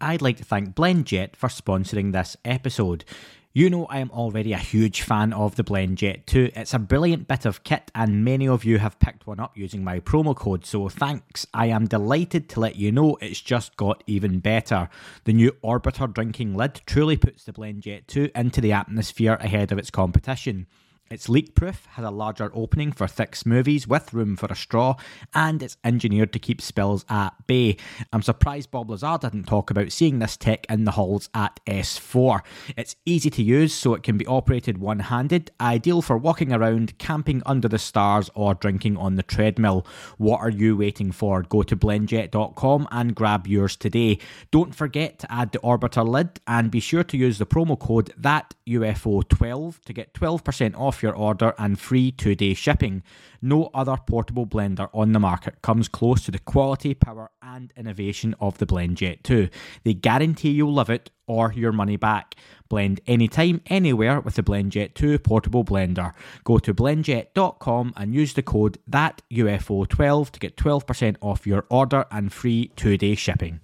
I'd like to thank BlendJet for sponsoring this episode. You know I am already a huge fan of the BlendJet 2. It's a brilliant bit of kit and many of you have picked one up using my promo code, so thanks. I am delighted to let you know it's just got even better. The new Orbiter drinking lid truly puts the BlendJet 2 into the atmosphere ahead of its competition. It's leak proof, has a larger opening for thick smoothies with room for a straw, and it's engineered to keep spills at bay. I'm surprised Bob Lazar didn't talk about seeing this tech in the halls at S4. It's easy to use, so it can be operated one handed, ideal for walking around, camping under the stars, or drinking on the treadmill. What are you waiting for? Go to blendjet.com and grab yours today. Don't forget to add the orbiter lid and be sure to use the promo code THATUFO12 to get 12% off your order and free two day shipping. No other portable blender on the market comes close to the quality, power, and innovation of the BlendJet 2. They guarantee you'll love it or your money back. Blend anytime, anywhere with the BlendJet 2 portable blender. Go to blendjet.com and use the code THATUFO12 to get 12% off your order and free two day shipping.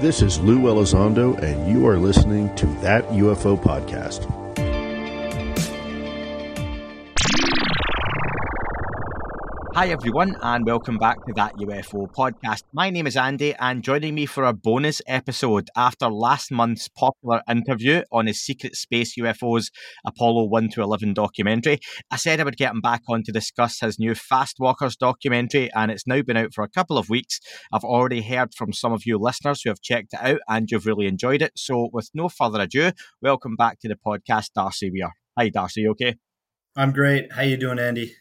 This is Lou Elizondo, and you are listening to That UFO Podcast. Hi, everyone, and welcome back to that UFO podcast. My name is Andy, and joining me for a bonus episode after last month's popular interview on his secret space UFOs Apollo 1 to 11 documentary, I said I would get him back on to discuss his new Fast Walkers documentary, and it's now been out for a couple of weeks. I've already heard from some of you listeners who have checked it out, and you've really enjoyed it. So, with no further ado, welcome back to the podcast, Darcy Weir. Hi, Darcy, okay? I'm great. How you doing, Andy?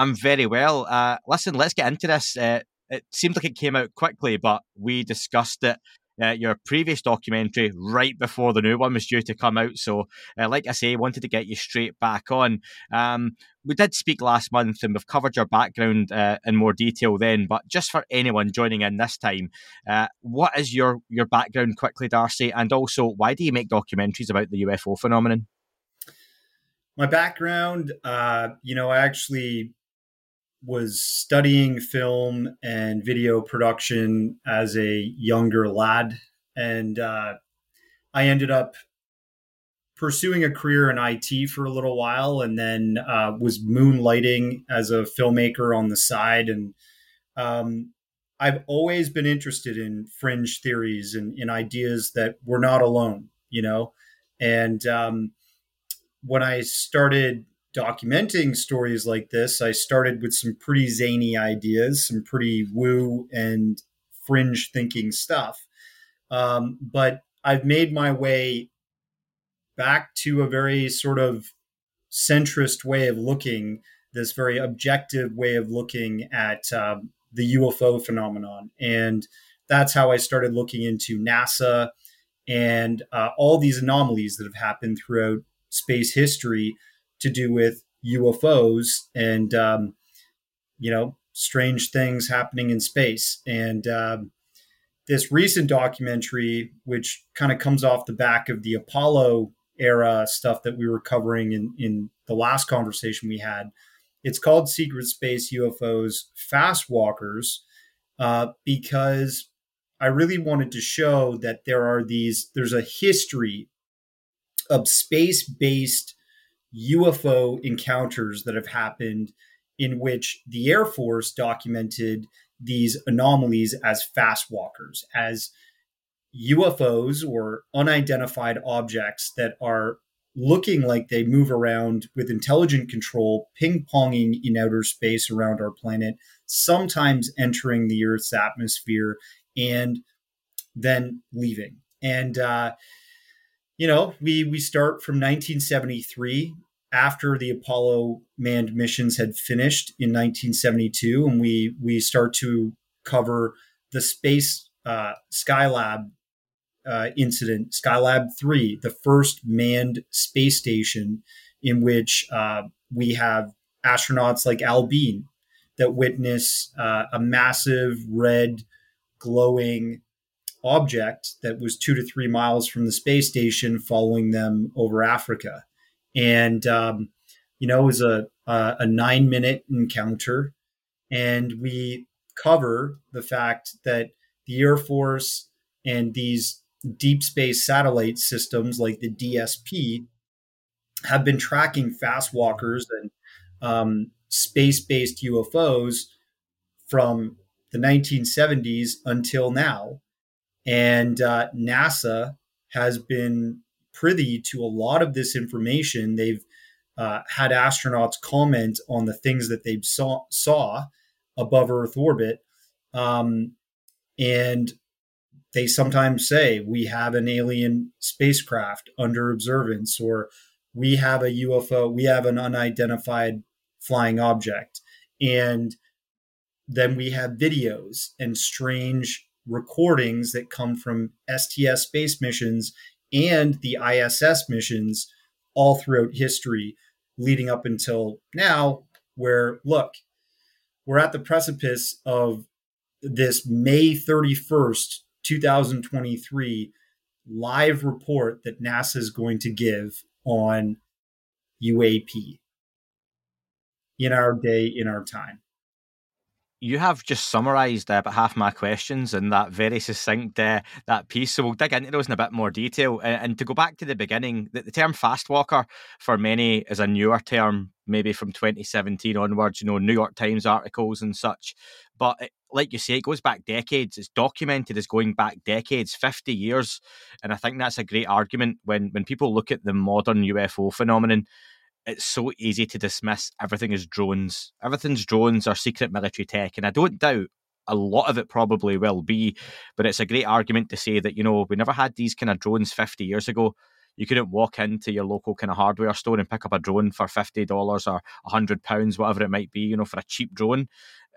I'm very well. Uh, listen, let's get into this. Uh, it seemed like it came out quickly, but we discussed it. Uh, your previous documentary right before the new one was due to come out. So, uh, like I say, wanted to get you straight back on. Um, we did speak last month and we've covered your background uh, in more detail then, but just for anyone joining in this time, uh, what is your, your background quickly, Darcy? And also, why do you make documentaries about the UFO phenomenon? My background, uh, you know, I actually was studying film and video production as a younger lad, and uh, I ended up pursuing a career in IT for a little while, and then uh, was moonlighting as a filmmaker on the side. And um, I've always been interested in fringe theories and in ideas that we're not alone, you know. And um, when I started documenting stories like this, I started with some pretty zany ideas, some pretty woo and fringe thinking stuff. Um, but I've made my way back to a very sort of centrist way of looking, this very objective way of looking at um, the UFO phenomenon. And that's how I started looking into NASA and uh, all these anomalies that have happened throughout space history to do with UFOs and um, you know strange things happening in space. And um, this recent documentary, which kind of comes off the back of the Apollo era stuff that we were covering in in the last conversation we had, it's called Secret Space UFOs Fast Walkers uh, because I really wanted to show that there are these there's a history of space based UFO encounters that have happened in which the Air Force documented these anomalies as fast walkers, as UFOs or unidentified objects that are looking like they move around with intelligent control, ping ponging in outer space around our planet, sometimes entering the Earth's atmosphere and then leaving. And uh, you know, we we start from 1973 after the Apollo manned missions had finished in 1972, and we we start to cover the space uh, Skylab uh, incident, Skylab three, the first manned space station, in which uh, we have astronauts like Al Bean that witness uh, a massive red glowing object that was two to three miles from the space station following them over Africa. And, um, you know, it was a, a, a nine minute encounter. And we cover the fact that the Air Force And these deep space satellite systems like the DSP have been tracking fast walkers and um, space based UFOs from the 1970s until now. And uh, NASA has been privy to a lot of this information. They've uh, had astronauts comment on the things that they saw, saw above Earth orbit. Um, and they sometimes say, we have an alien spacecraft under observance, or we have a UFO, we have an unidentified flying object. And then we have videos and strange recordings that come from STS space missions and the ISS missions all throughout history, leading up until now, where look, we're at the precipice of this May 31st, 2023 live report that NASA is going to give on UAP in our day, in our time you have just summarised uh, about half my questions in that very succinct uh, that piece. So we'll dig into those in a bit more detail. And, and to go back to the beginning, the, the, term fast walker for many is a newer term, maybe from 2017 onwards. You know, New York Times articles and such. But it, like you say, it goes back decades. It's documented as going back decades, 50 years. And I think that's a great argument when when people look at the modern UFO phenomenon it's so easy to dismiss everything as drones. Everything's drones or secret military tech. And I don't doubt a lot of it probably will be, but it's a great argument to say that, you know, we never had these kind of drones 50 years ago. You couldn't walk into your local kind of hardware store and pick up a drone for $50 or £100, whatever it might be, you know, for a cheap drone.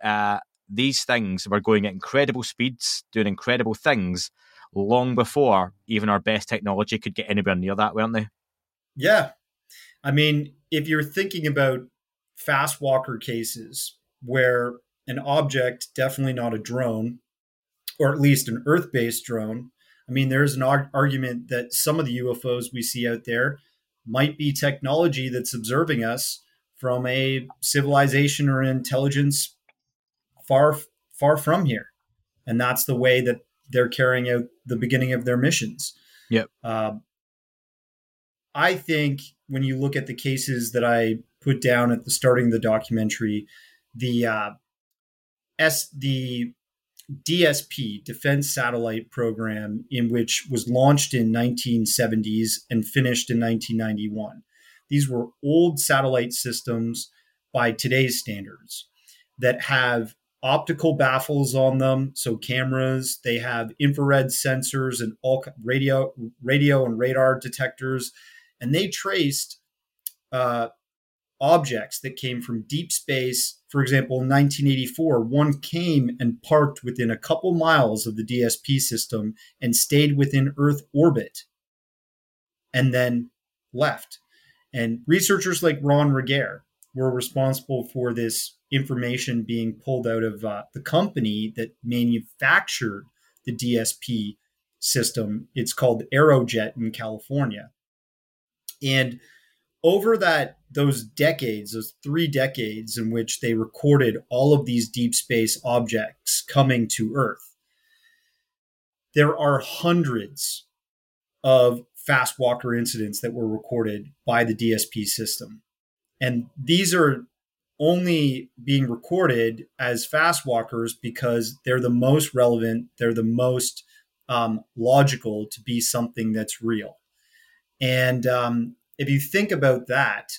Uh, these things were going at incredible speeds, doing incredible things long before even our best technology could get anywhere near that, weren't they? Yeah, I mean, if you're thinking about fast walker cases where an object, definitely not a drone, or at least an Earth based drone, I mean, there's an ar- argument that some of the UFOs we see out there might be technology that's observing us from a civilization or intelligence far, far from here. And that's the way that they're carrying out the beginning of their missions. Yep. Uh, I think when you look at the cases that I put down at the starting of the documentary, the uh, S the DSP Defense Satellite Program, in which was launched in 1970s and finished in 1991. These were old satellite systems by today's standards that have optical baffles on them, so cameras. They have infrared sensors and all radio, radio and radar detectors and they traced uh, objects that came from deep space. For example, in 1984, one came and parked within a couple miles of the DSP system and stayed within Earth orbit and then left. And researchers like Ron Regehr were responsible for this information being pulled out of uh, the company that manufactured the DSP system. It's called Aerojet in California. And over that those decades, those three decades in which they recorded all of these deep space objects coming to Earth, there are hundreds of fast walker incidents that were recorded by the DSP system. And these are only being recorded as fast walkers because they're the most relevant, they're the most um, logical to be something that's real. And um, if you think about that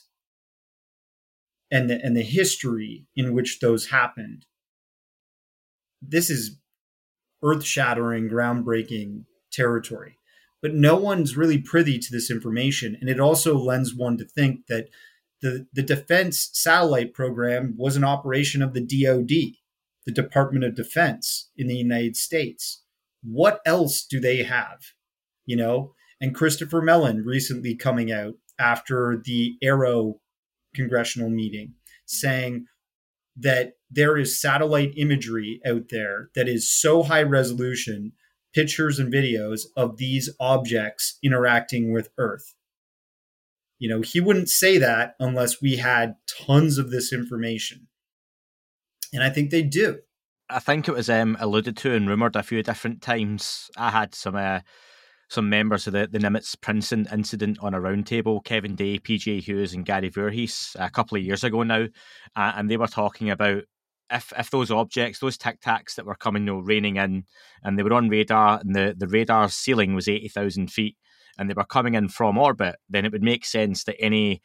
and the, and the history in which those happened, this is earth shattering, groundbreaking territory. But no one's really privy to this information. And it also lends one to think that the, the defense satellite program was an operation of the DoD, the Department of Defense in the United States. What else do they have? You know, and Christopher Mellon recently coming out after the AARO congressional meeting saying that there is satellite imagery out there that is so high resolution pictures and videos of these objects interacting with earth. You know he wouldn't say that unless we had tons of this information. And i think they do. I think it was um, alluded to and rumored a few different times. I had some uh, some members of the, the Nimitz Princeton incident on a roundtable, Kevin Day, PJ Hughes, and Gary Voorhees, a couple of years ago now, uh, and they were talking about if if those objects, those tic tacs that were coming, you know, raining in, and they were on radar, and the the radar ceiling was eighty thousand feet, and they were coming in from orbit, then it would make sense that any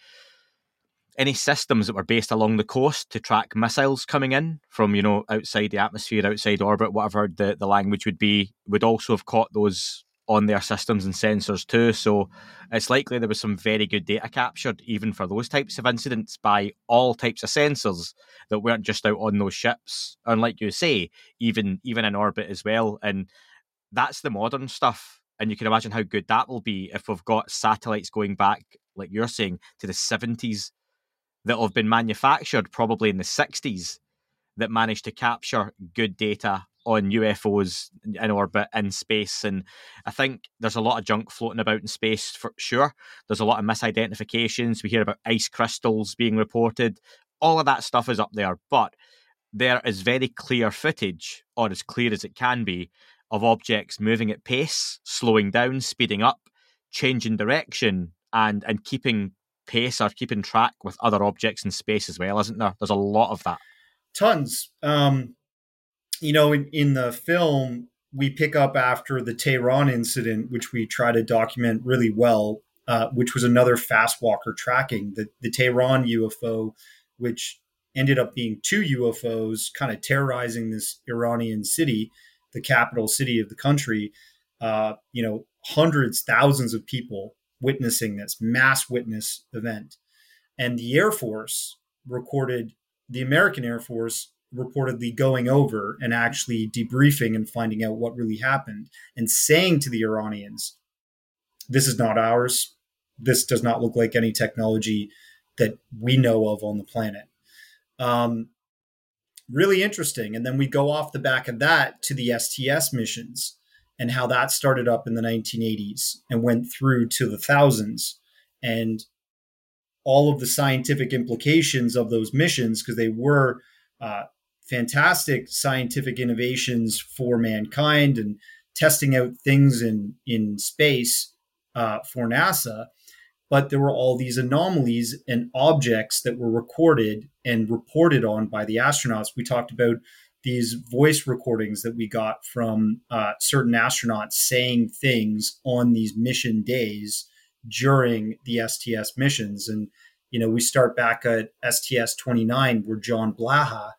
any systems that were based along the coast to track missiles coming in from you know outside the atmosphere, outside orbit, whatever the, the language would be, would also have caught those on their systems and sensors too. So it's likely there was some very good data captured, even for those types of incidents, by all types of sensors that weren't just out on those ships. And like you say, even even in orbit as well. And that's the modern stuff. And you can imagine how good that will be if we've got satellites going back, like you're saying, to the 70s that have been manufactured probably in the 60s that managed to capture good data on UFOs in orbit in space. And I think there's a lot of junk floating about in space for sure. There's a lot of misidentifications. We hear about ice crystals being reported. All of that stuff is up there. But there is very clear footage, or as clear as it can be, of objects moving at pace, slowing down, speeding up, changing direction, and and keeping pace or keeping track with other objects in space as well, isn't there? There's a lot of that. Tons. Um, you know, in, in the film, we pick up after the Tehran incident, which we try to document really well, uh, which was another fast walker tracking. The, the Tehran UFO, which ended up being two UFOs kind of terrorizing this Iranian city, the capital city of the country. Uh, you know, hundreds, thousands of people witnessing this mass witness event. And the Air Force recorded, the American Air Force reportedly going over and actually debriefing and finding out what really happened and saying to the Iranians, this is not ours. This does not look like any technology that we know of on the planet. Um, really interesting. And then we go off the back of that to the STS missions and how that started up in the 1980s and went through to the thousands and all of the scientific implications of those missions because they were uh, fantastic scientific innovations for mankind and testing out things in in space uh, for NASA. But there were all these anomalies and objects that were recorded and reported on by the astronauts. We talked about these voice recordings that we got from uh, certain astronauts saying things on these mission days during the STS missions. And, you know, we start back at STS 29, where John Blaha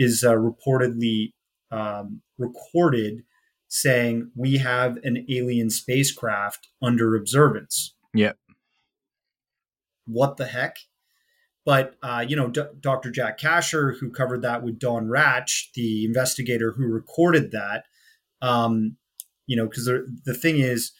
is uh, reportedly um, recorded saying we have an alien spacecraft under observance. Yep. What the heck? But uh, you know, D- Dr. Jack Kasher, who covered that with Don Ratsch, the investigator who recorded that, um, you know, because the thing is,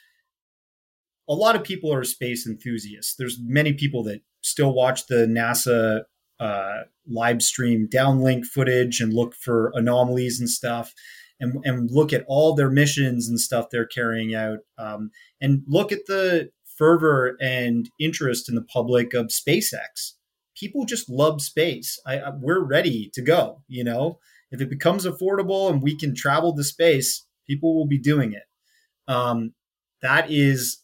a lot of people are space enthusiasts. There's many people that still watch the NASA uh, live stream downlink footage and look for anomalies and stuff and, and look at all their missions and stuff they're carrying out um, and look at the fervor and interest in the public of SpaceX. People just love space. I, I, we're ready to go. You know, if it becomes affordable and we can travel to space, people will be doing it. Um, that is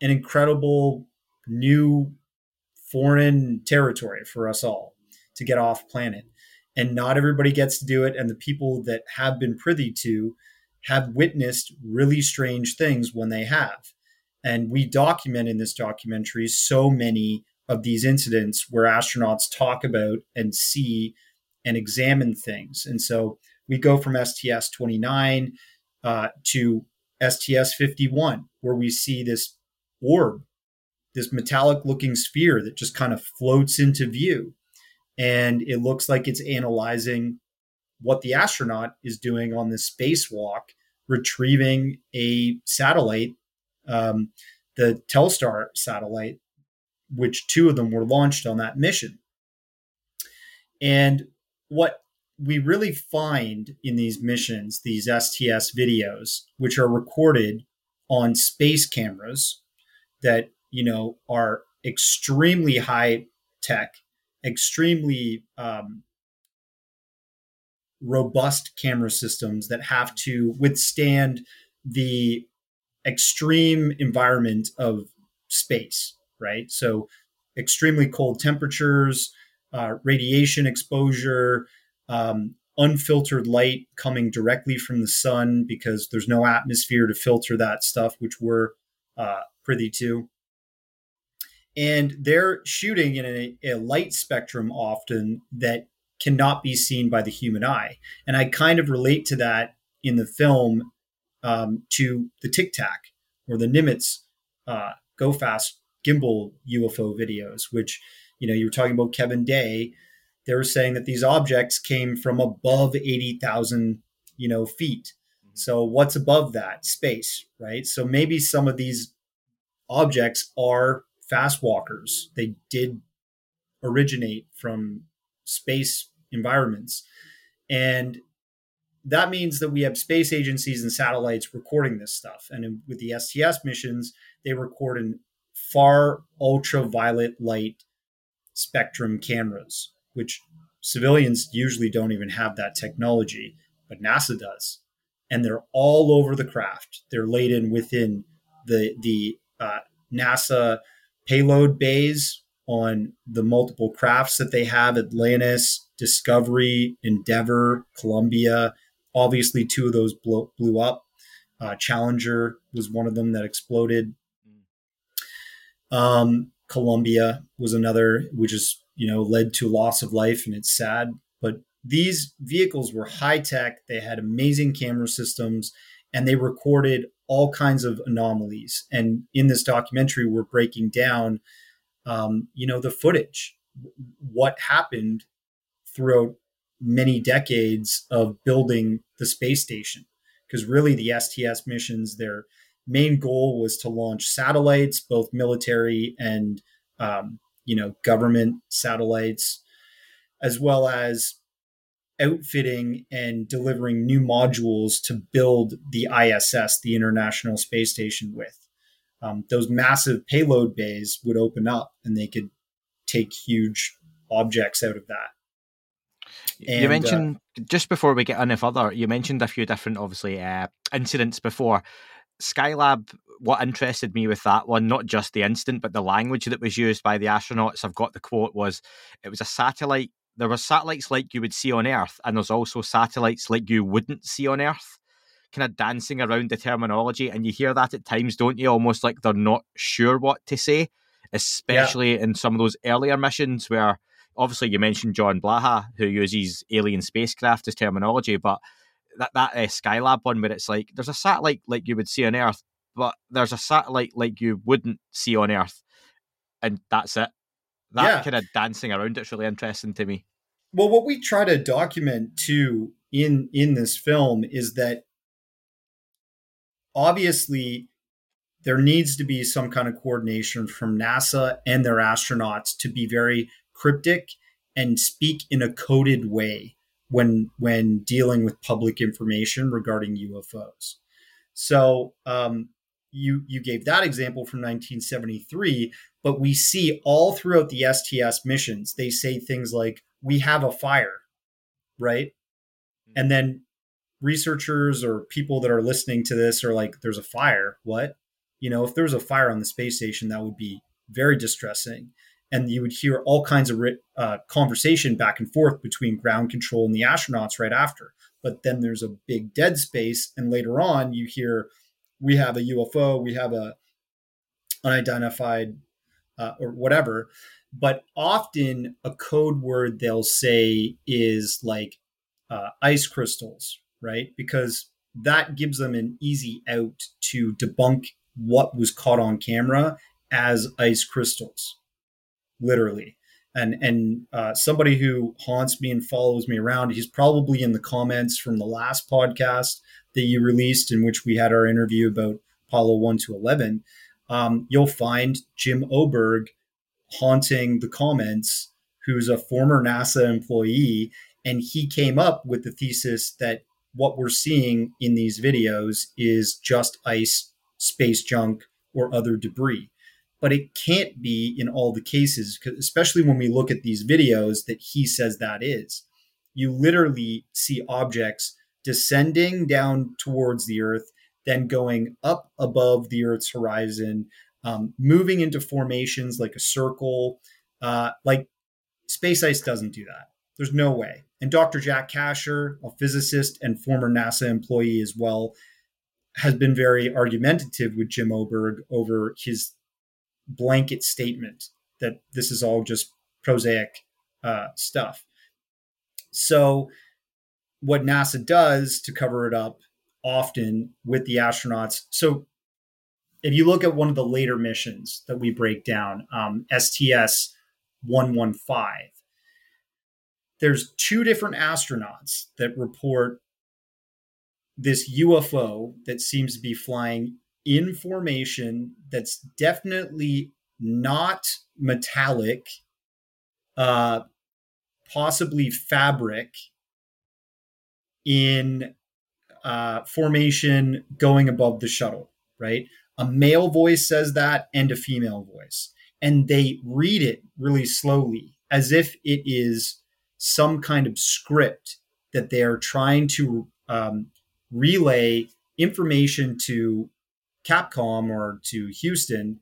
an incredible new foreign territory for us all to get off planet. And not everybody gets to do it. And the people that have been privy to have witnessed really strange things when they have. And we document in this documentary so many of these incidents where astronauts talk about and see and examine things. And so we go from STS 29 uh, to STS 51, where we see this orb this metallic looking sphere that just kind of floats into view. And it looks like it's analyzing what the astronaut is doing on this spacewalk, retrieving a satellite, um, the Telstar satellite, which two of them were launched on that mission. And what we really find in these missions, these STS videos, which are recorded on space cameras that you know, are extremely high tech, extremely um, robust camera systems that have to withstand the extreme environment of space, right? So, extremely cold temperatures, uh, radiation exposure, um, unfiltered light coming directly from the sun because there's no atmosphere to filter that stuff, which we're uh, privy to. And they're shooting in a, a light spectrum often that cannot be seen by the human eye. And I kind of relate to that in the film um, to the Tic Tac or the Nimitz uh, Go Fast gimbal UFO videos, which, you know, you were talking about Kevin Day. They were saying that these objects came from above 80,000, you know, feet. Mm-hmm. So what's above that? Space, right? So maybe some of these objects are fast walkers. They did originate from space environments. And that means that we have space agencies and satellites recording this stuff. And with the STS missions, they record in far ultraviolet light spectrum cameras, which civilians usually don't even have that technology, but NASA does. And they're all over the craft. They're laid in within the the uh, NASA payload bays on the multiple crafts that they have Atlantis, Discovery, Endeavour, Columbia. Obviously, two of those blew, blew up. Uh, Challenger was one of them that exploded. Um, Columbia was another, which is you know led to loss of life, and it's sad. But these vehicles were high tech. They had amazing camera systems, and they recorded all kinds of anomalies. And in this documentary, we're breaking down um, you know, the footage, what happened throughout many decades of building the space station. Because really, the STS missions, their main goal was to launch satellites, both military and um, you know government satellites, as well as outfitting and delivering new modules to build the ISS, the International Space Station, with um, those massive payload bays would open up and they could take huge objects out of that. And, you mentioned uh, just before we get any further, you mentioned a few different, obviously, uh, incidents before. Skylab, what interested me with that one, not just the incident, but the language that was used by the astronauts. I've got the quote was it was a satellite. There were satellites like you would see on Earth, and there's also satellites like you wouldn't see on Earth kind of dancing around the terminology, and you hear that at times, don't you? Almost like they're not sure what to say, especially yeah. in some of those earlier missions where obviously you mentioned John Blaha, who uses alien spacecraft as terminology, but that that uh, Skylab one where it's like there's a satellite like you would see on Earth, but there's a satellite like you wouldn't see on Earth, and that's it. That yeah. kind of dancing around it's really interesting to me. Well, what we try to document too in in this film is that obviously there needs to be some kind of coordination from NASA and their astronauts to be very cryptic and speak in a coded way when when dealing with public information regarding UFOs. So um, you you gave that example from 1973, but we see all throughout the STS missions they say things like "We have a fire," right? And then researchers or people that are listening to this are like, there's a fire. What? You know, if there was a fire on the space station, that would be very distressing. And you would hear all kinds of uh, conversation back and forth between ground control and the astronauts right after. But then there's a big dead space. And later on, you hear, we have a UFO, we have a unidentified uh, or whatever. But often a code word they'll say is like uh, ice crystals, right? Because that gives them an easy out to debunk what was caught on camera as ice crystals, literally. And and uh, somebody who haunts me and follows me around, he's probably in the comments from the last podcast that you released, in which we had our interview about Apollo one to eleven. Um, you'll find Jim Oberg haunting the comments, who's a former NASA employee, and he came up with the thesis that what we're seeing in these videos is just ice, space junk, or other debris. But it can't be in all the cases, especially when we look at these videos that he says that is. you literally see objects descending down towards the Earth, then going up above the Earth's horizon, um, moving into formations like a circle. Uh, like space ice doesn't do that. There's no way. And Dr. Jack Kasher, a physicist and former NASA employee as well, has been very argumentative with Jim Oberg over his blanket statement that this is all just prosaic uh, stuff. So, what NASA does to cover it up often with the astronauts. So, if you look at one of the later missions that we break down, um, STS 115, there's two different astronauts that report this UFO that seems to be flying in formation that's definitely not metallic, uh, possibly fabric in uh, formation going above the shuttle, right? A male voice says that and a female voice. And they read it really slowly as if it is some kind of script that they are trying to um, relay information to Capcom or to Houston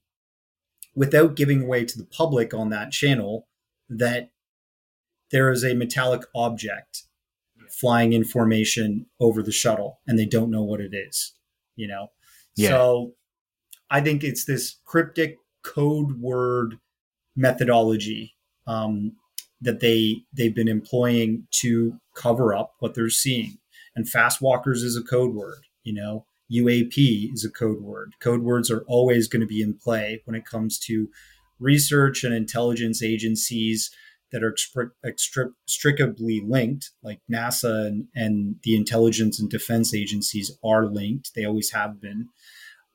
without giving away to the public on that channel that there is a metallic object flying in formation over the shuttle and they don't know what it is, you know? Yeah. So I think it's this cryptic code word methodology um, that they they've been employing to cover up what they're seeing. And fast walkers is a code word, you know. UAP is a code word. Code words are always going to be in play when it comes to research and intelligence agencies that are extricably linked, like NASA and, and, the intelligence and defense agencies are linked. They always have been.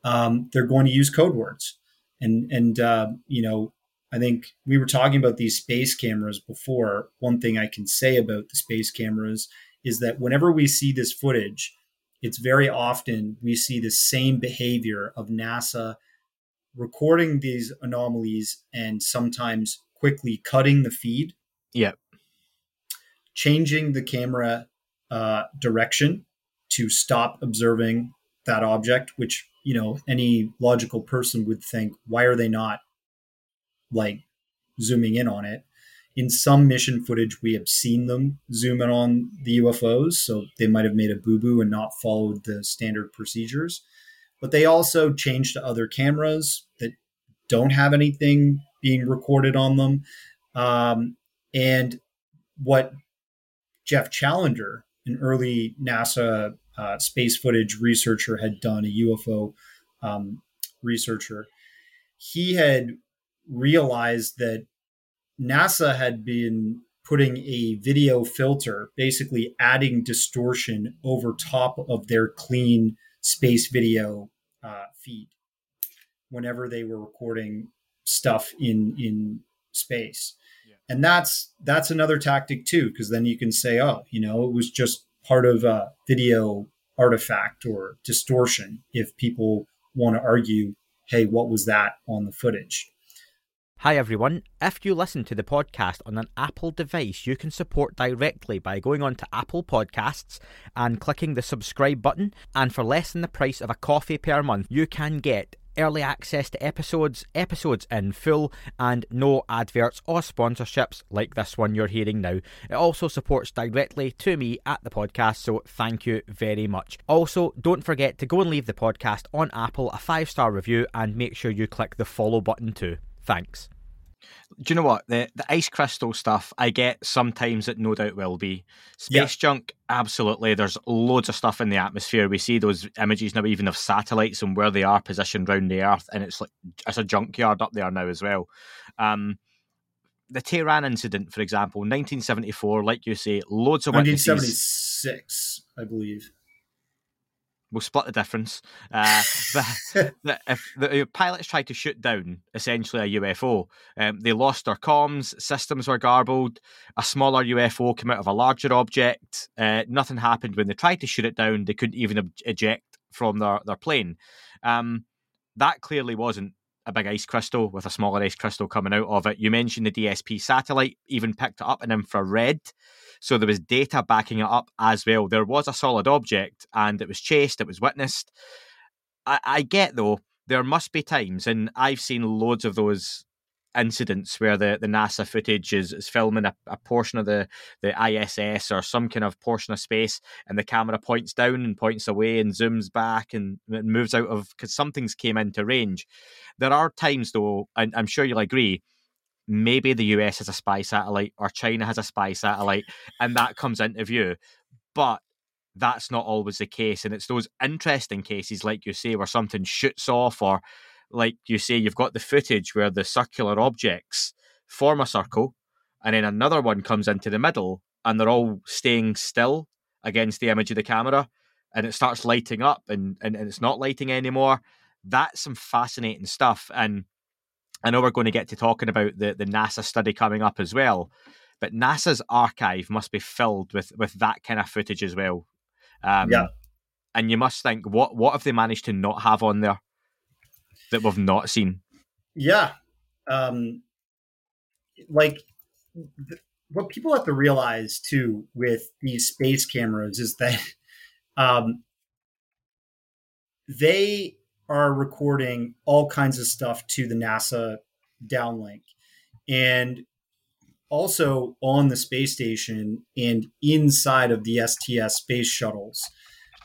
Um, they're going to use code words, and and uh, you know, I think we were talking about these space cameras before. One thing I can say about the space cameras is that whenever we see this footage, it's very often we see the same behavior of NASA recording these anomalies and sometimes quickly cutting the feed. Yep. Changing the camera uh, direction to stop observing that object, which, you know, any logical person would think, why are they not like zooming in on it? In some mission footage, we have seen them zoom in on the UFOs, so they might have made a boo boo and not followed the standard procedures. But they also changed to other cameras that don't have anything being recorded on them. Um, and what Jeff Challender, an early NASA uh, space footage researcher, had done, a UFO um, researcher, he had realized that NASA had been putting a video filter, basically adding distortion over top of their clean space video uh, feed whenever they were recording stuff in in space yeah. and that's that's another tactic too because then you can say oh you know it was just part of a video artifact or distortion if people want to argue hey what was that on the footage Hi everyone. If you listen to the podcast on an Apple device, you can support directly by going on to Apple Podcasts and clicking the subscribe button. And for less than the price of a coffee per month, you can get early access to episodes, episodes in full, and no adverts or sponsorships like this one you're hearing now. It also supports directly to me at the podcast, so thank you very much. Also, don't forget to go and leave the podcast on Apple a five star review and make sure you click the follow button too. Thanks. Do you know what the the ice crystal stuff? I get sometimes it no doubt will be space yeah. junk. Absolutely, there's loads of stuff in the atmosphere. We see those images now, even of satellites and where they are positioned around the Earth, and it's like it's a junkyard up there now as well. Um, the Tehran incident, for example, 1974, like you say, loads of 1976, I believe. We'll split the difference. Uh, the, the, if the pilots tried to shoot down essentially a UFO, um, they lost their comms, systems were garbled. A smaller UFO came out of a larger object. Uh, nothing happened when they tried to shoot it down. They couldn't even eject from their, their plane. Um, that clearly wasn't a big ice crystal with a smaller ice crystal coming out of it. You mentioned the DSP satellite even picked it up in infrared. So there was data backing it up as well. There was a solid object and it was chased, it was witnessed. I, I get though, there must be times, and I've seen loads of those incidents where the, the NASA footage is, is filming a, a portion of the, the ISS or some kind of portion of space, and the camera points down and points away and zooms back and, and moves out of because something's came into range. There are times, though, and I'm sure you'll agree, maybe the US has a spy satellite or China has a spy satellite, and that comes into view. But that's not always the case. And it's those interesting cases, like you say, where something shoots off or like you say, you've got the footage where the circular objects form a circle, and then another one comes into the middle, and they're all staying still against the image of the camera, and it starts lighting up, and, and, and it's not lighting anymore. That's some fascinating stuff. And I know we're going to get to talking about the, the NASA study coming up as well, but NASA's archive must be filled with, with that kind of footage as well. Um, yeah. And you must think, what what have they managed to not have on there? That we've not seen. Yeah. Um, like th- what people have to realize too with these space cameras is that um, they are recording all kinds of stuff to the NASA downlink. And also on the space station and inside of the STS space shuttles,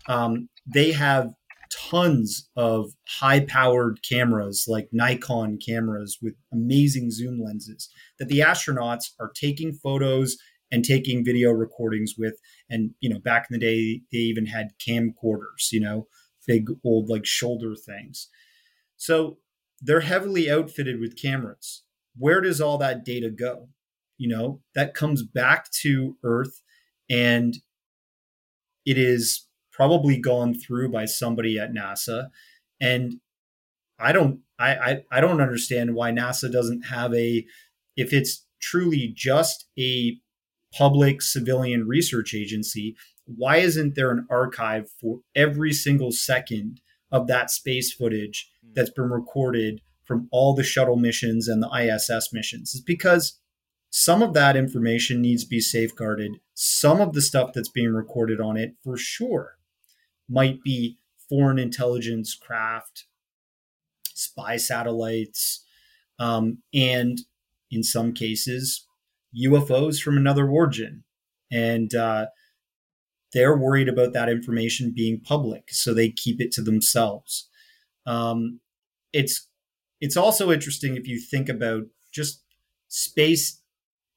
um, they have tons of high powered cameras like Nikon cameras with amazing zoom lenses that the astronauts are taking photos and taking video recordings with. And, you know, back in the day, they even had camcorders, you know, big old like shoulder things. So they're heavily outfitted with cameras. Where does all that data go? You know, that comes back to Earth and it is probably gone through by somebody at NASA. And I don't I, I, I don't understand why NASA doesn't have a if it's truly just a public civilian research agency, why isn't there an archive for every single second of that space footage hmm. that's been recorded from all the shuttle missions and the ISS missions? It's because some of that information needs to be safeguarded. Some of the stuff that's being recorded on it, for sure, might be foreign intelligence craft, spy satellites, um, and in some cases, UFOs from another origin. And uh, they're worried about that information being public, so they keep it to themselves. Um, it's it's also interesting if you think about just space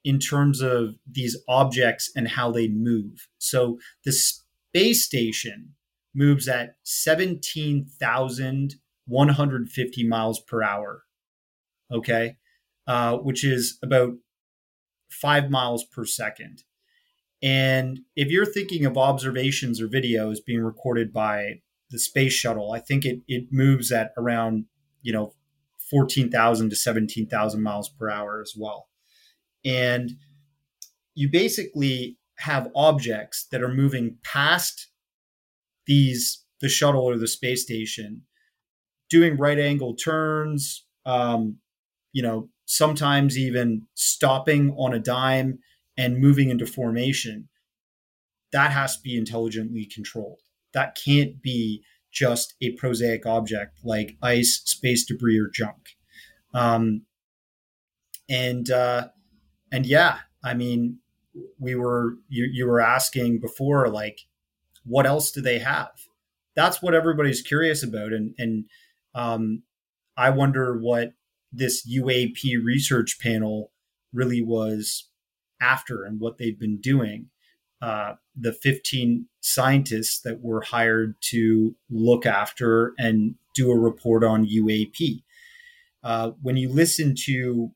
in terms of these objects and how they move. So the space station moves at 17,150 miles per hour. Okay. Uh, which is about five miles per second. And if you're thinking of observations or videos being recorded by the space shuttle, I think it, it moves at around, you know, 14,000 to 17,000 miles per hour as well. And you basically have objects that are moving past these the shuttle or the space station doing right angle turns um, you know sometimes even stopping on a dime and moving into formation. That has to be intelligently controlled. That can't be just a prosaic object like ice space debris or junk. Um, and uh, and yeah i mean we were you, you were asking before like what else do they have? That's what everybody's curious about, and and um, I wonder what this UAP research panel really was after and what they've been doing. Uh, the 15 scientists that were hired to look after and do a report on UAP. Uh, when you listen to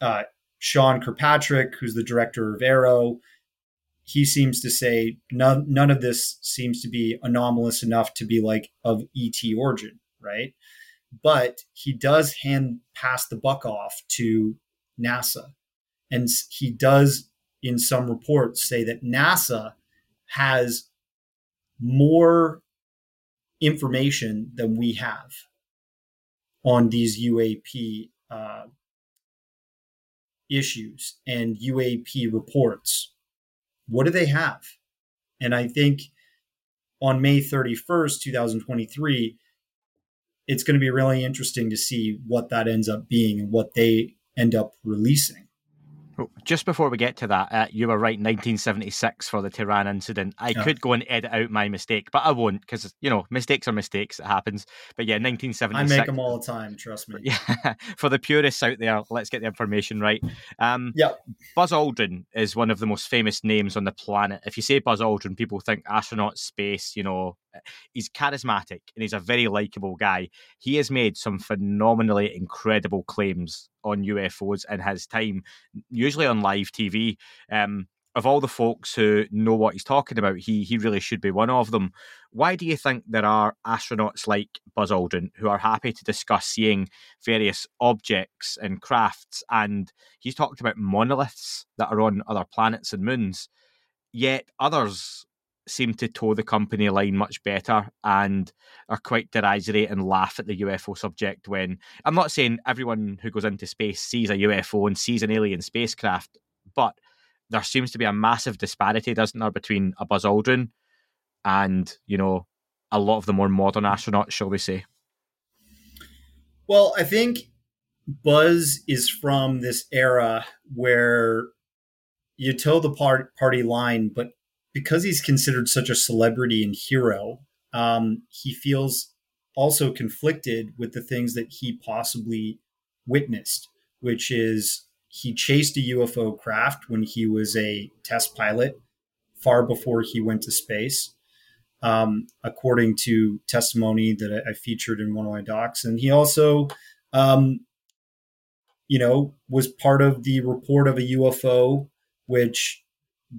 uh, Sean Kirkpatrick, who's the director of AARO, he seems to say none none of this seems to be anomalous enough to be like of ET origin, right? But he does hand pass the buck off to NASA, and he does in some reports say that NASA has more information than we have. on these UAP uh, issues and UAP reports. What do they have? And I think on May 31st, 2023, it's going to be really interesting to see what that ends up being and what they end up releasing. Just before we get to that, uh, you were right, 1976 for the Tehran incident. I yeah. could go and edit out my mistake, but I won't because, you know, mistakes are mistakes. It happens. But yeah, 1976. I make them all the time, trust me. Yeah. for the purists out there, let's get the information right. Um, yeah. Buzz Aldrin is one of the most famous names on the planet. If you say Buzz Aldrin, people think astronaut, space, you know, he's charismatic and he's a very likable guy. He has made some phenomenally incredible claims on UFOs in his time, usually on live TV. Um, of all the folks who know what he's talking about, he he really should be one of them. Why do you think there are astronauts like Buzz Aldrin who are happy to discuss seeing various objects and crafts? And he's talked about monoliths that are on other planets and moons. Yet others seem to toe the company line much better and are quite derisory and laugh at the UFO subject when I'm not saying everyone who goes into space sees a UFO and sees an alien spacecraft, but there seems to be a massive disparity, doesn't there, between a Buzz Aldrin and, you know, a lot of the more modern astronauts, shall we say? Well, I think Buzz is from this era where you toe the part, party line, but because he's considered such a celebrity and hero, um, he feels also conflicted with the things that he possibly witnessed, which is he chased a UFO craft when he was a test pilot far before he went to space, um, according to testimony that I, I, featured in one of my docs. And he also, um, you know, was part of the report of a UFO, which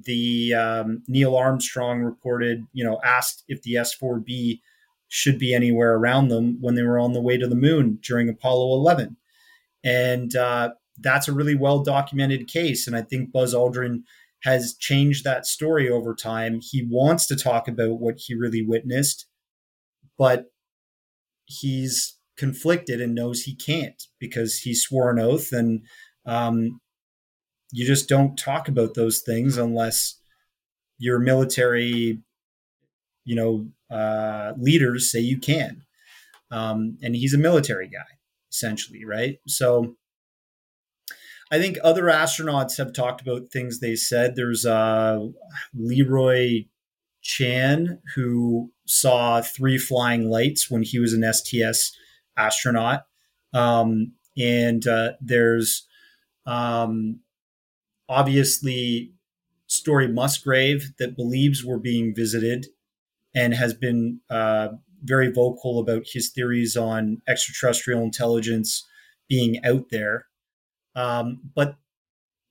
the um, Neil Armstrong reported, you know, asked if the S4B should be anywhere around them when they were on the way to the moon during Apollo 11. And uh, that's a really well documented case. And I think Buzz Aldrin has changed that story over time. He wants to talk about what he really witnessed, but he's conflicted and knows he can't because he swore an oath and um, you just don't talk about those things unless your military, you know, uh, leaders say you can. Um, and he's a military guy, essentially, right? So I think other astronauts have talked about things they said. There's uh, Leroy Chiao, who saw three flying lights when he was an STS astronaut. Um, and uh, there's um, obviously Story Musgrave that believes we're being visited and has been uh, very vocal about his theories on extraterrestrial intelligence being out there. Um, but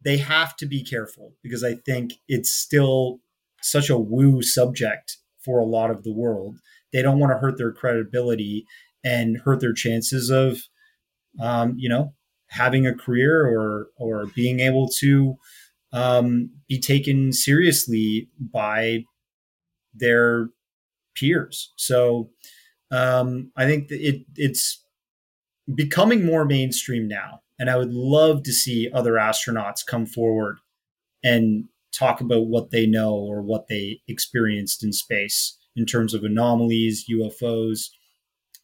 they have to be careful because I think it's still such a woo subject for a lot of the world. They don't want to hurt their credibility and hurt their chances of, um, you know, having a career or or being able to um, be taken seriously by their peers. So um, I think it it's becoming more mainstream now, and I would love to see other astronauts come forward and talk about what they know or what they experienced in space in terms of anomalies, UFOs.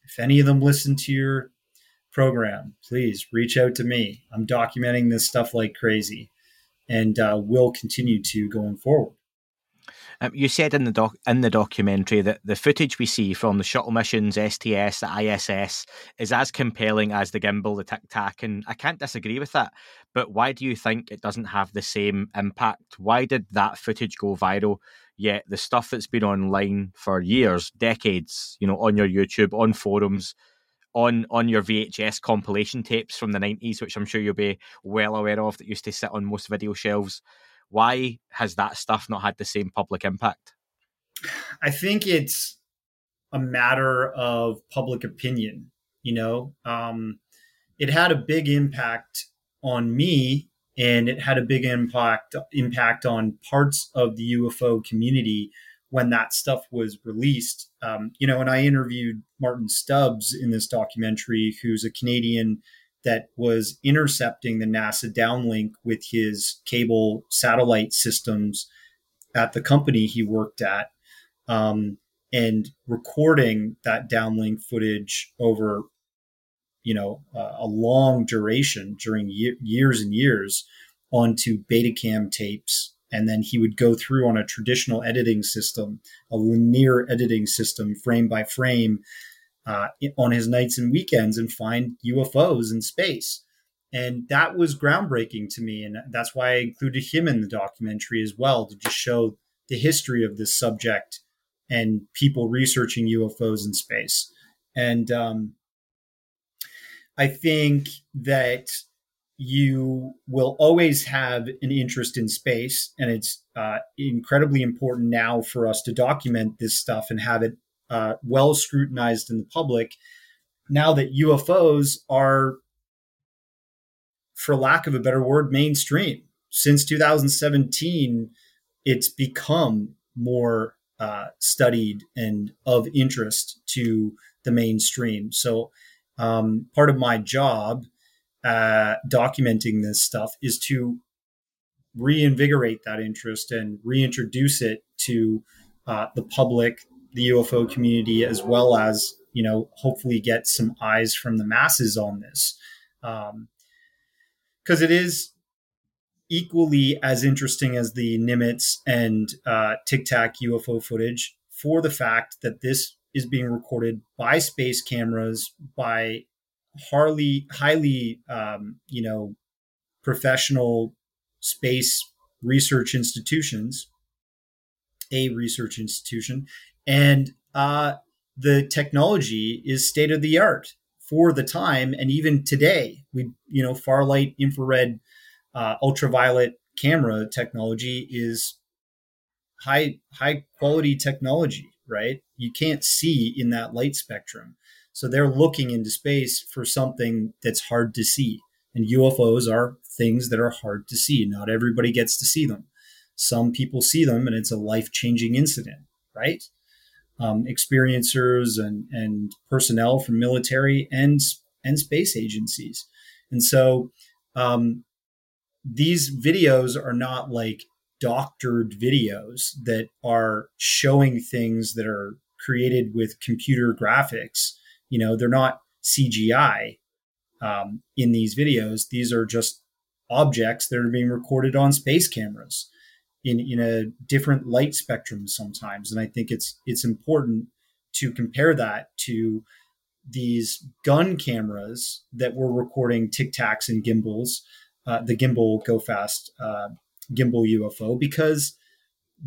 If any of them listen to your program, please reach out to me. I'm documenting this stuff like crazy and uh, will continue to going forward. Um, you said in the doc in the documentary that the footage we see from the shuttle missions, STS, the ISS, is as compelling as the gimbal, the tic tac, and I can't disagree with that. But why do you think it doesn't have the same impact? Why did that footage go viral? Yet the stuff that's been online for years, decades, you know, on your YouTube, on forums, on on your VHS compilation tapes from the 90s, which I'm sure you'll be well aware of that used to sit on most video shelves. Why has that stuff not had the same public impact? I think it's a matter of public opinion. You know, um, it had a big impact on me, and it had a big impact impact on parts of the UFO community when that stuff was released. Um, you know, and I interviewed Martin Stubbs in this documentary, who's a Canadian that was intercepting the NASA downlink with his cable satellite systems at the company he worked at um, and recording that downlink footage over you know uh, a long duration during ye- years and years onto betacam tapes and then he would go through on a traditional editing system a linear editing system frame by frame uh, on his nights and weekends and find ufos in space. And that was groundbreaking to me and that's why i included him in the documentary as well to just show the history of this subject and people researching ufos in space. And um, I think that you will always have an interest in space, and it's uh, incredibly important now for us to document this stuff and have it uh, well scrutinized in the public. Now that UFOs are, for lack of a better word, mainstream. Since 2017, it's become more uh, studied and of interest to the mainstream. So um, part of my job uh, documenting this stuff is to reinvigorate that interest and reintroduce it to uh, the public, the UFO community, as well as you know, hopefully get some eyes from the masses on this, because um, it is equally as interesting as the Nimitz and uh, Tic Tac UFO footage for the fact that this is being recorded by space cameras by highly highly um, you know professional space research institutions a research institution and uh, the technology is state of the art for the time and even today we you know far light infrared uh, ultraviolet camera technology is high high quality technology right? You can't see in that light spectrum. So they're looking into space for something that's hard to see. And UFOs are things that are hard to see. Not everybody gets to see them. Some people see them and it's a life changing incident, right? Um, experiencers and, and personnel from military and, and space agencies. And so um, these videos are not like doctored videos that are showing things that are created with computer graphics. You know, they're not CGI um, in these videos. These are just objects that are being recorded on space cameras in in a different light spectrum sometimes. And I think it's it's important to compare that to these gun cameras that were recording tic tacs and gimbals, uh, the gimbal go fast uh, gimbal UFO because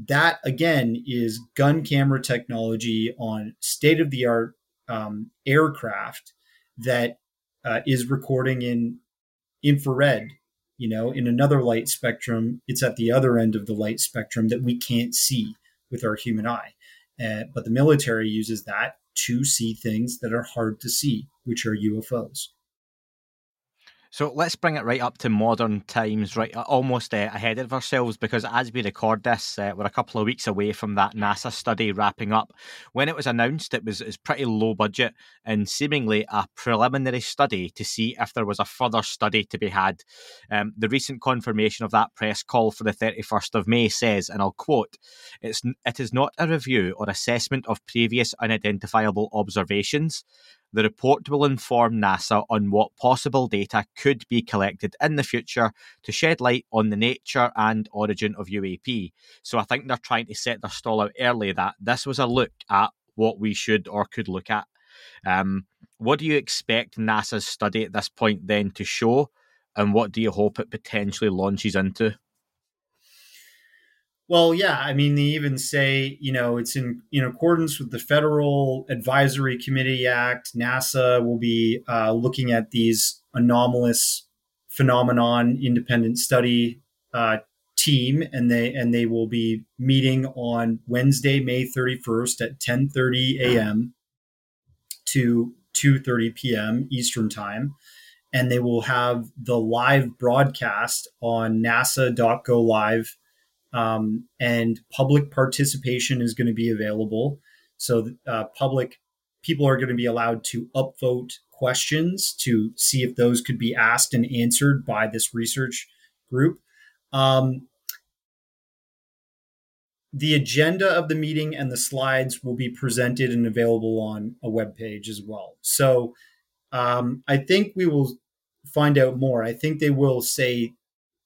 that again is gun camera technology on state of the art um, aircraft that uh, is recording in infrared you know in another light spectrum. It's at the other end of the light spectrum that we can't see with our human eye. Uh, but the military uses that to see things that are hard to see which are ufos so let's bring it right up to modern times, right? Almost uh, ahead of ourselves, because as we record this, uh, we're a couple of weeks away from that NASA study wrapping up. When it was announced, it was, it was pretty low budget and seemingly a preliminary study to see if there was a further study to be had. Um, the recent confirmation of that press call for the 31st of May says, and I'll quote, it's, it is not a review or assessment of previous unidentifiable observations. The report will inform NASA on what possible data could be collected in the future to shed light on the nature and origin of UAP. So I think they're trying to set their stall out early that this was a look at what we should or could look at. Um, what do you expect NASA's study at this point then to show, and what do you hope it potentially launches into? Well, yeah, I mean, they even say, you know, it's in in accordance with the Federal Advisory Committee Act. NASA will be uh, looking at these anomalous phenomenon independent study uh, team, and they and they will be meeting on Wednesday, May thirty first at ten thirty a.m. to two thirty p.m. Eastern time, and they will have the live broadcast on NASA.go live um, and public participation is going to be available. So, uh, public people are going to be allowed to upvote questions to see if those could be asked and answered by this research group. Um, the agenda of the meeting and the slides will be presented and available on a web page as well. So um, I think we will find out more. I think they will say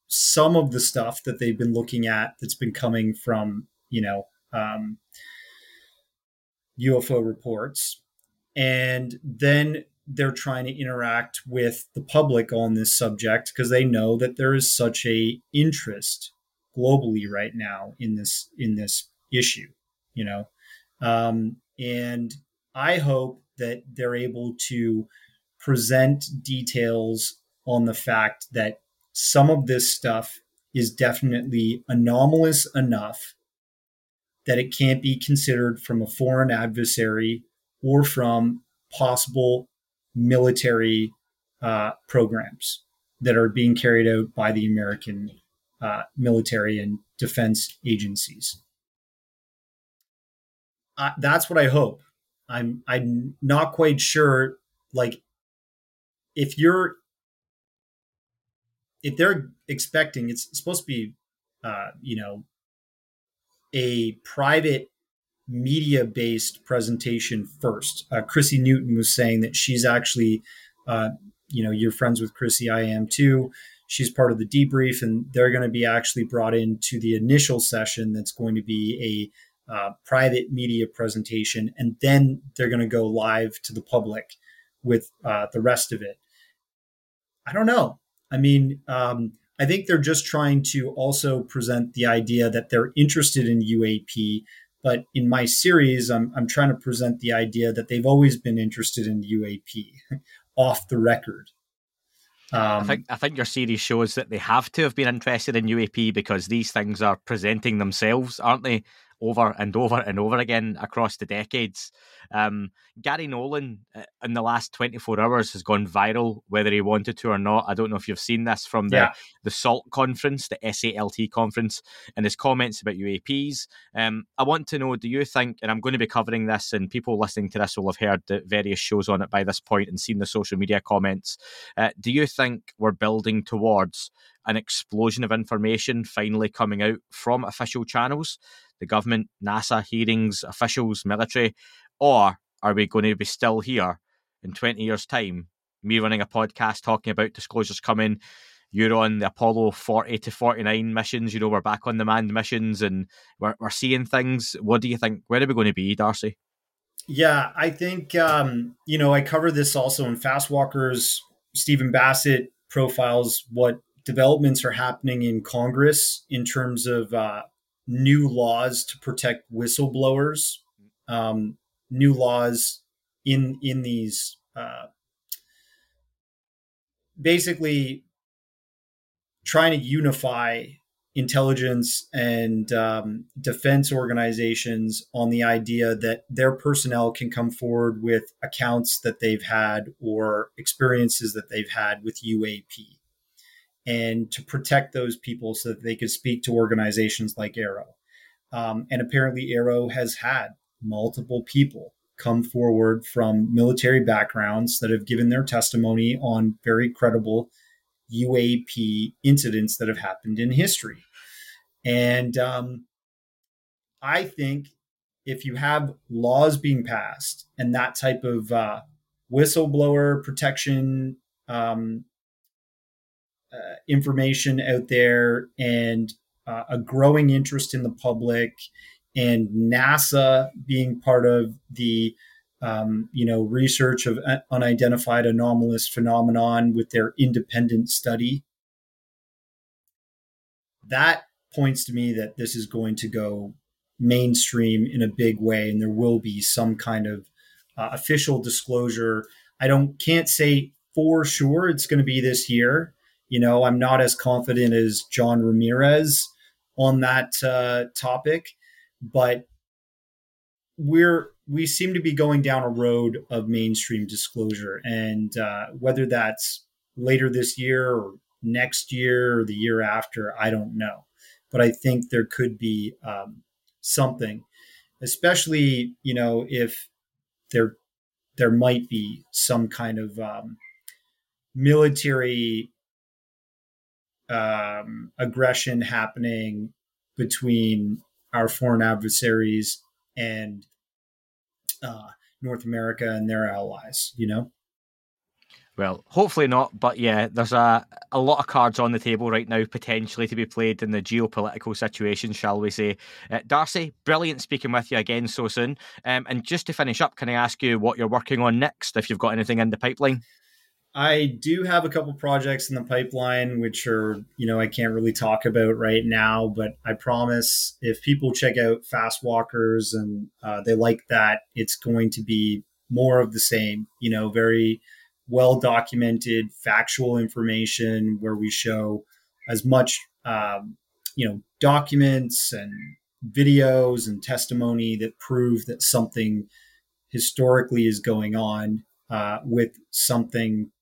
some of the stuff that they've been looking at that's been coming from, you know, um, UFO reports. And then they're trying to interact with the public on this subject because they know that there is such a interest globally right now in this in this issue you know um, and i hope that they're able to present details on the fact that some of this stuff is definitely anomalous enough that it can't be considered from a foreign adversary or from possible military uh, programs that are being carried out by the American uh, military and defense agencies. Uh, that's what I hope. I'm I'm not quite sure. Like, if you're if they're expecting, it's supposed to be, uh, you know, a private media based presentation first. Uh, Chrissy Newton was saying that she's actually, uh, you know, you're friends with Chrissy, I am too. She's part of the debrief, and they're going to be actually brought into the initial session that's going to be a uh, private media presentation, and then they're going to go live to the public with uh, the rest of it. I don't know. I mean, um, I think they're just trying to also present the idea that they're interested in UAP. But in my series, I'm, I'm trying to present the idea that they've always been interested in UAP off the record. Um, I think I think your series shows that they have to have been interested in UAP because these things are presenting themselves, aren't they? Over and over and over again across the decades. Um, Garry Nolan uh, in the last 24 hours has gone viral, whether he wanted to or not. I don't know if you've seen this from the, yeah. the SALT conference, the SALT conference, and his comments about UAPs. Um, I want to know do you think, and I'm going to be covering this, and people listening to this will have heard the various shows on it by this point and seen the social media comments. Uh, do you think we're building towards an explosion of information finally coming out from official channels? The government, NASA, hearings, officials, military? Or are we going to be still here in 20 years' time, me running a podcast talking about disclosures coming? You're on the Apollo 40 to 49 missions. You know, we're back on the manned missions and we're, we're seeing things. What do you think? Where are we going to be, Darcy? Yeah, I think, um, you know, I cover this also in Fastwalkers. Stephen Bassett profiles what developments are happening in Congress in terms of uh, new laws to protect whistleblowers, um, new laws in in these uh, basically trying to unify intelligence and um, defense organizations on the idea that their personnel can come forward with accounts that they've had or experiences that they've had with UAP and to protect those people so that they could speak to organizations like AARO. Um, and apparently, AARO has had multiple people come forward from military backgrounds that have given their testimony on very credible UAP incidents that have happened in history. And um, I think if you have laws being passed and that type of uh, whistleblower protection um, uh, information out there and uh, a growing interest in the public and NASA being part of the um, you know research of unidentified anomalous phenomenon with their independent study. That points to me that this is going to go mainstream in a big way and there will be some kind of uh, official disclosure. I don't can't say for sure it's going to be this year you know, I'm not as confident as John Ramirez on that uh, topic, but we're we seem to be going down a road of mainstream disclosure, and uh, whether that's later this year or next year or the year after, I don't know. but I think there could be um, something, especially you know if there there might be some kind of um, military um, aggression happening between our foreign adversaries and uh, North America and their allies. You know. Well, hopefully not, but yeah, there's a, a lot of cards on the table right now, potentially to be played in the geopolitical situation, shall we say. Uh, Darcy, brilliant speaking with you again so soon. Um, and just to finish up, can I ask you what you're working on next, if you've got anything in the pipeline? I do have a couple projects in the pipeline, which are, you know, I can't really talk about right now, but I promise if people check out Fastwalkers and uh, they like that, it's going to be more of the same, you know, very well documented factual information where we show as much um, you know documents and videos and testimony that prove that something historically is going on uh, with something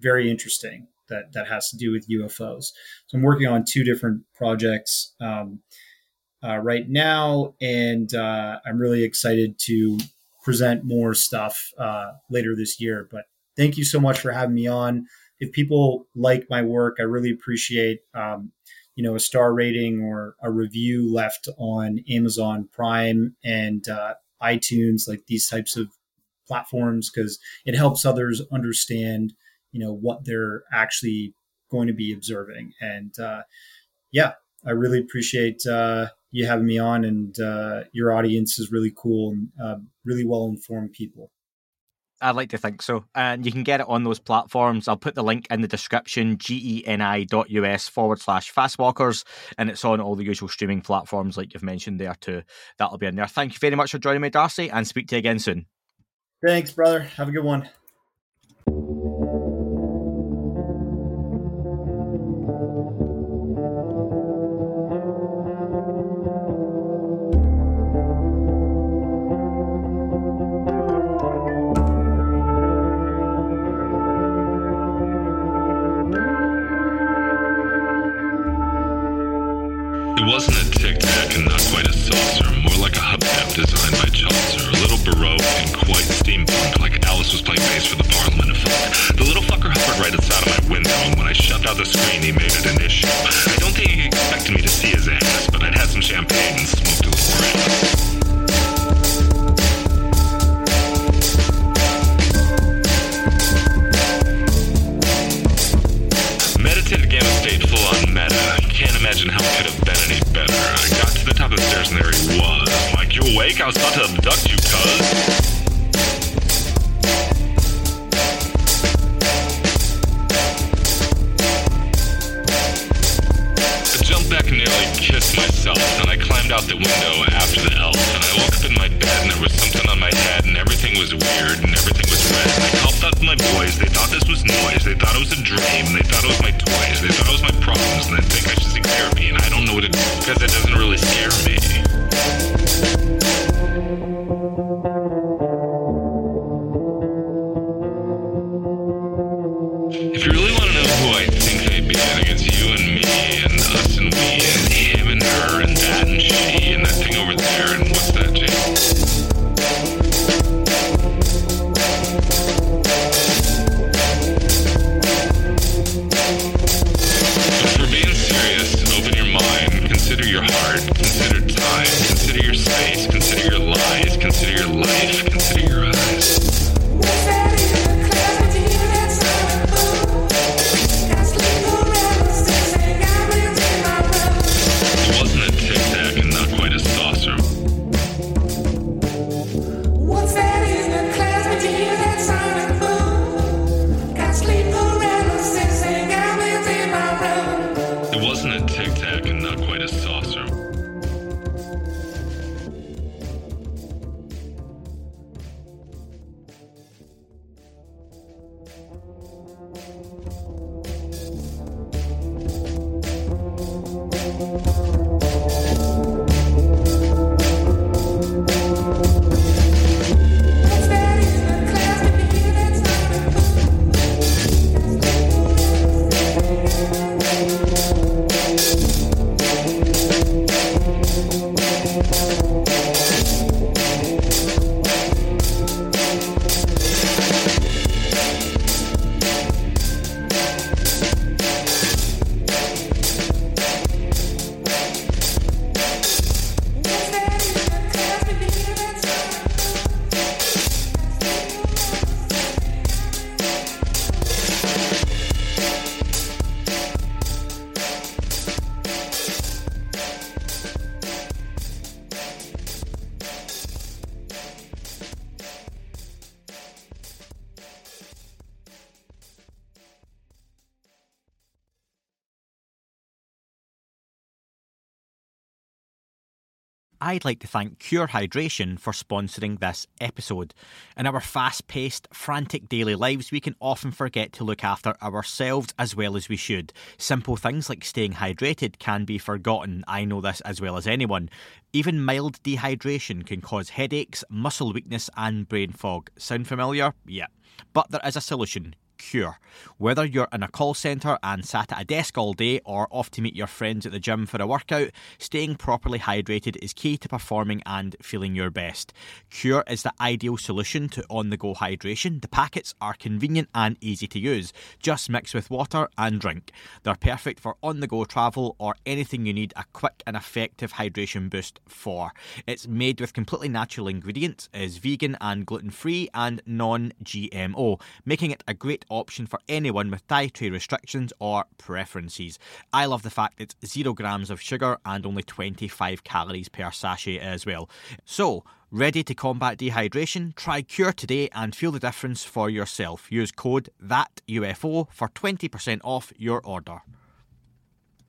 very interesting that that has to do with UFOs. So I'm working on two different projects um, uh, right now, and uh, I'm really excited to present more stuff uh, later this year. But thank you so much for having me on. If people like my work, I really appreciate um, you know a star rating or a review left on Amazon Prime and uh, iTunes, like these types of platforms, because it helps others understand you know what they're actually going to be observing. And uh, yeah, I really appreciate uh, you having me on, and uh, your audience is really cool and uh, really well informed people. I'd like to think so. And you can get it on those platforms. I'll put the link in the description, geni.us forward slash fastwalkers. And it's on all the usual streaming platforms, like you've mentioned there too. That'll be in there. Thank you very much for joining me, Darcy, and speak to you again soon. Thanks, brother. Have a good one. Him and I'd like to thank Cure Hydration for sponsoring this episode. In our fast paced, frantic daily lives, we can often forget to look after ourselves as well as we should. Simple things like staying hydrated can be forgotten. I know this as well as anyone. Even mild dehydration can cause headaches, muscle weakness, and brain fog. Sound familiar? Yeah. But there is a solution cure. Whether you're in a call centre and sat at a desk all day or off to meet your friends at the gym for a workout, staying properly hydrated is key to performing and feeling your best. Cure is the ideal solution to on the go hydration. The packets are convenient and easy to use. Just mix with water and drink. They're perfect for on the go travel or anything you need a quick and effective hydration boost for. It's made with completely natural ingredients, is vegan and gluten free, and non GMO, making it a great option for anyone with dietary restrictions or preferences. I love the fact it's zero grams of sugar and only 25 calories per sachet as well. So, Ready to combat dehydration? Try Cure today and feel the difference for yourself. Use code THATUFO for 20% off your order.